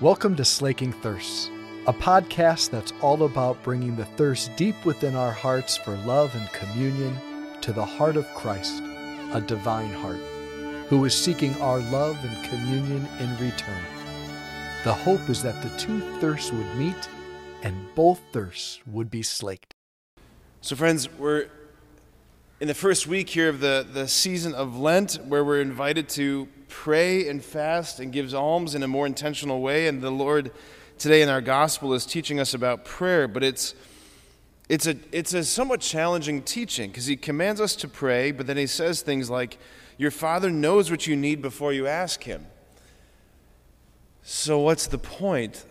Welcome to Slaking Thirsts, a podcast that's all about bringing the thirst deep within our hearts for love and communion to the heart of Christ, a divine heart, who is seeking our love and communion in return. The hope is that the two thirsts would meet and both thirsts would be slaked. So, friends, we're in the first week here of the, the season of Lent, where we're invited to pray and fast and gives alms in a more intentional way. And the Lord today in our gospel is teaching us about prayer, but it's it's a it's a somewhat challenging teaching because he commands us to pray, but then he says things like, "Your Father knows what you need before you ask Him." So what's the point?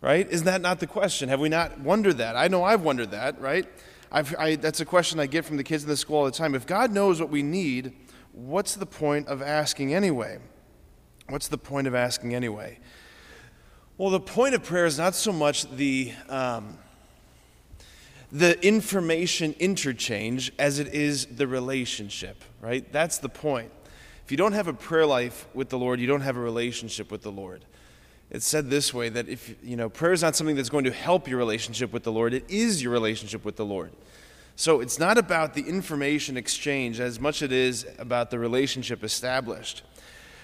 Right? Isn't that not the question? Have we not wondered that? I know I've wondered that. Right? I, that's a question I get from the kids in the school all the time. If God knows what we need, what's the point of asking anyway? What's the point of asking anyway? Well, the point of prayer is not so much the, um, the information interchange as it is the relationship, right? That's the point. If you don't have a prayer life with the Lord, you don't have a relationship with the Lord. It's said this way that if, you know, prayer is not something that's going to help your relationship with the Lord, it is your relationship with the Lord. So it's not about the information exchange as much as it is about the relationship established.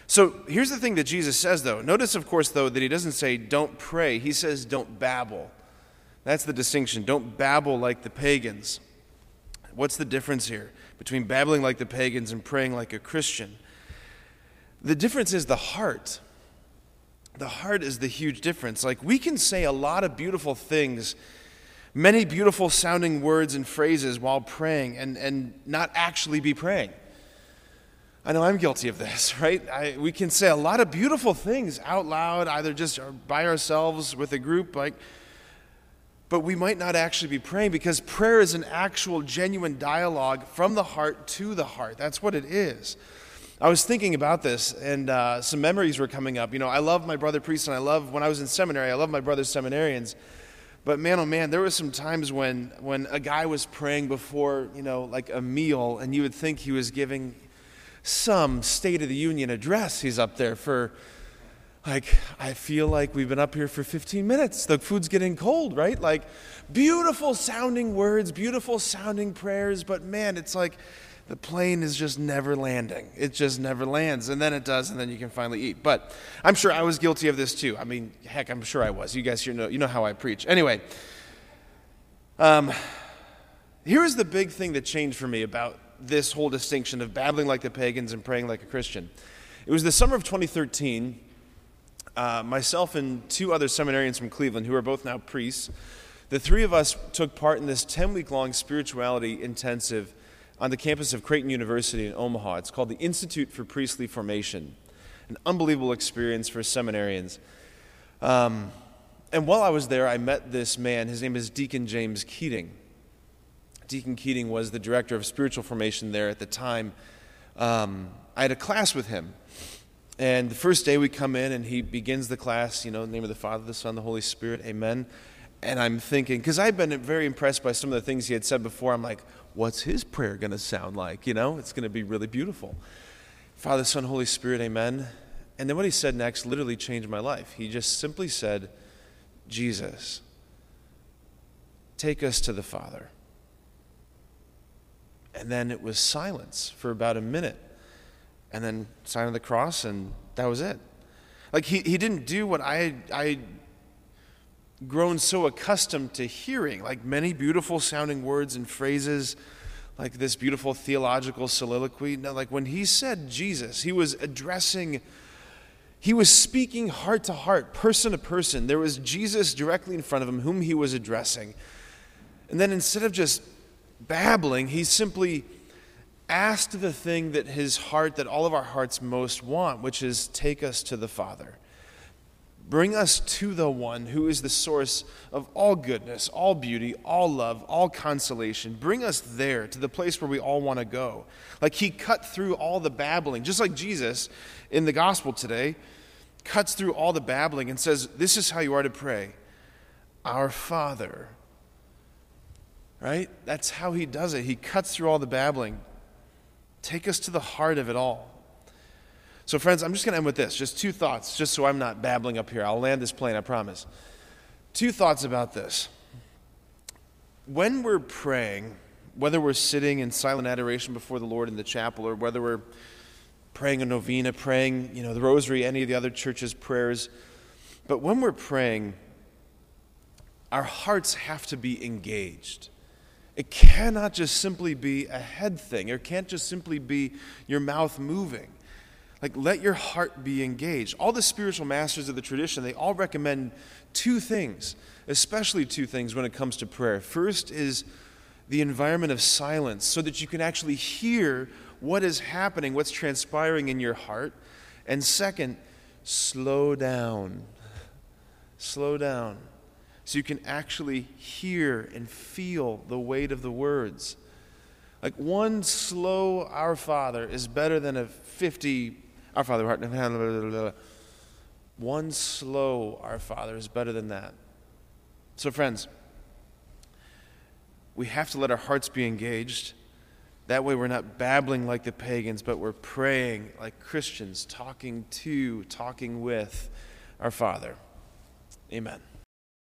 So here's the thing that Jesus says, though. Notice, of course, though, that he doesn't say don't pray, he says don't babble. That's the distinction. Don't babble like the pagans. What's the difference here between babbling like the pagans and praying like a Christian? The difference is the heart. The heart is the huge difference. Like, we can say a lot of beautiful things many beautiful sounding words and phrases while praying and, and not actually be praying. I know I'm guilty of this, right? I, we can say a lot of beautiful things out loud, either just by ourselves with a group, like, but we might not actually be praying because prayer is an actual, genuine dialogue from the heart to the heart. That's what it is. I was thinking about this, and uh, some memories were coming up. You know, I love my brother priests, and I love when I was in seminary. I love my brother seminarians. But man, oh man, there were some times when, when a guy was praying before, you know, like a meal, and you would think he was giving some State of the Union address. He's up there for, like, I feel like we've been up here for 15 minutes. The food's getting cold, right? Like, beautiful sounding words, beautiful sounding prayers, but man, it's like, the plane is just never landing. It just never lands. And then it does, and then you can finally eat. But I'm sure I was guilty of this too. I mean, heck, I'm sure I was. You guys here know, you know how I preach. Anyway, um, here is the big thing that changed for me about this whole distinction of babbling like the pagans and praying like a Christian. It was the summer of 2013. Uh, myself and two other seminarians from Cleveland, who are both now priests, the three of us took part in this 10 week long spirituality intensive on the campus of Creighton University in Omaha. It's called the Institute for Priestly Formation, an unbelievable experience for seminarians. Um, and while I was there, I met this man. His name is Deacon James Keating. Deacon Keating was the director of spiritual formation there at the time. Um, I had a class with him. And the first day we come in and he begins the class, you know, the name of the Father, the Son, the Holy Spirit, amen. And I'm thinking, because I've been very impressed by some of the things he had said before, I'm like, what's his prayer going to sound like? You know, it's going to be really beautiful. Father, Son, Holy Spirit, amen. And then what he said next literally changed my life. He just simply said, Jesus, take us to the Father. And then it was silence for about a minute. And then sign of the cross, and that was it. Like he, he didn't do what I, I grown so accustomed to hearing, like many beautiful sounding words and phrases, like this beautiful theological soliloquy. Now, like when he said Jesus, he was addressing, he was speaking heart to heart, person to person. There was Jesus directly in front of him, whom he was addressing. And then instead of just babbling, he simply asked the thing that his heart, that all of our hearts most want, which is take us to the Father. Bring us to the one who is the source of all goodness, all beauty, all love, all consolation. Bring us there to the place where we all want to go. Like he cut through all the babbling, just like Jesus in the gospel today cuts through all the babbling and says, This is how you are to pray Our Father. Right? That's how he does it. He cuts through all the babbling. Take us to the heart of it all. So, friends, I'm just going to end with this. Just two thoughts, just so I'm not babbling up here. I'll land this plane, I promise. Two thoughts about this. When we're praying, whether we're sitting in silent adoration before the Lord in the chapel or whether we're praying a novena, praying, you know, the rosary, any of the other church's prayers, but when we're praying, our hearts have to be engaged. It cannot just simply be a head thing. It can't just simply be your mouth moving. Like, let your heart be engaged. All the spiritual masters of the tradition, they all recommend two things, especially two things when it comes to prayer. First is the environment of silence so that you can actually hear what is happening, what's transpiring in your heart. And second, slow down. Slow down so you can actually hear and feel the weight of the words. Like one slow Our Father is better than a 50 Our Father, one slow Our Father is better than that. So, friends, we have to let our hearts be engaged. That way, we're not babbling like the pagans, but we're praying like Christians, talking to, talking with our Father. Amen.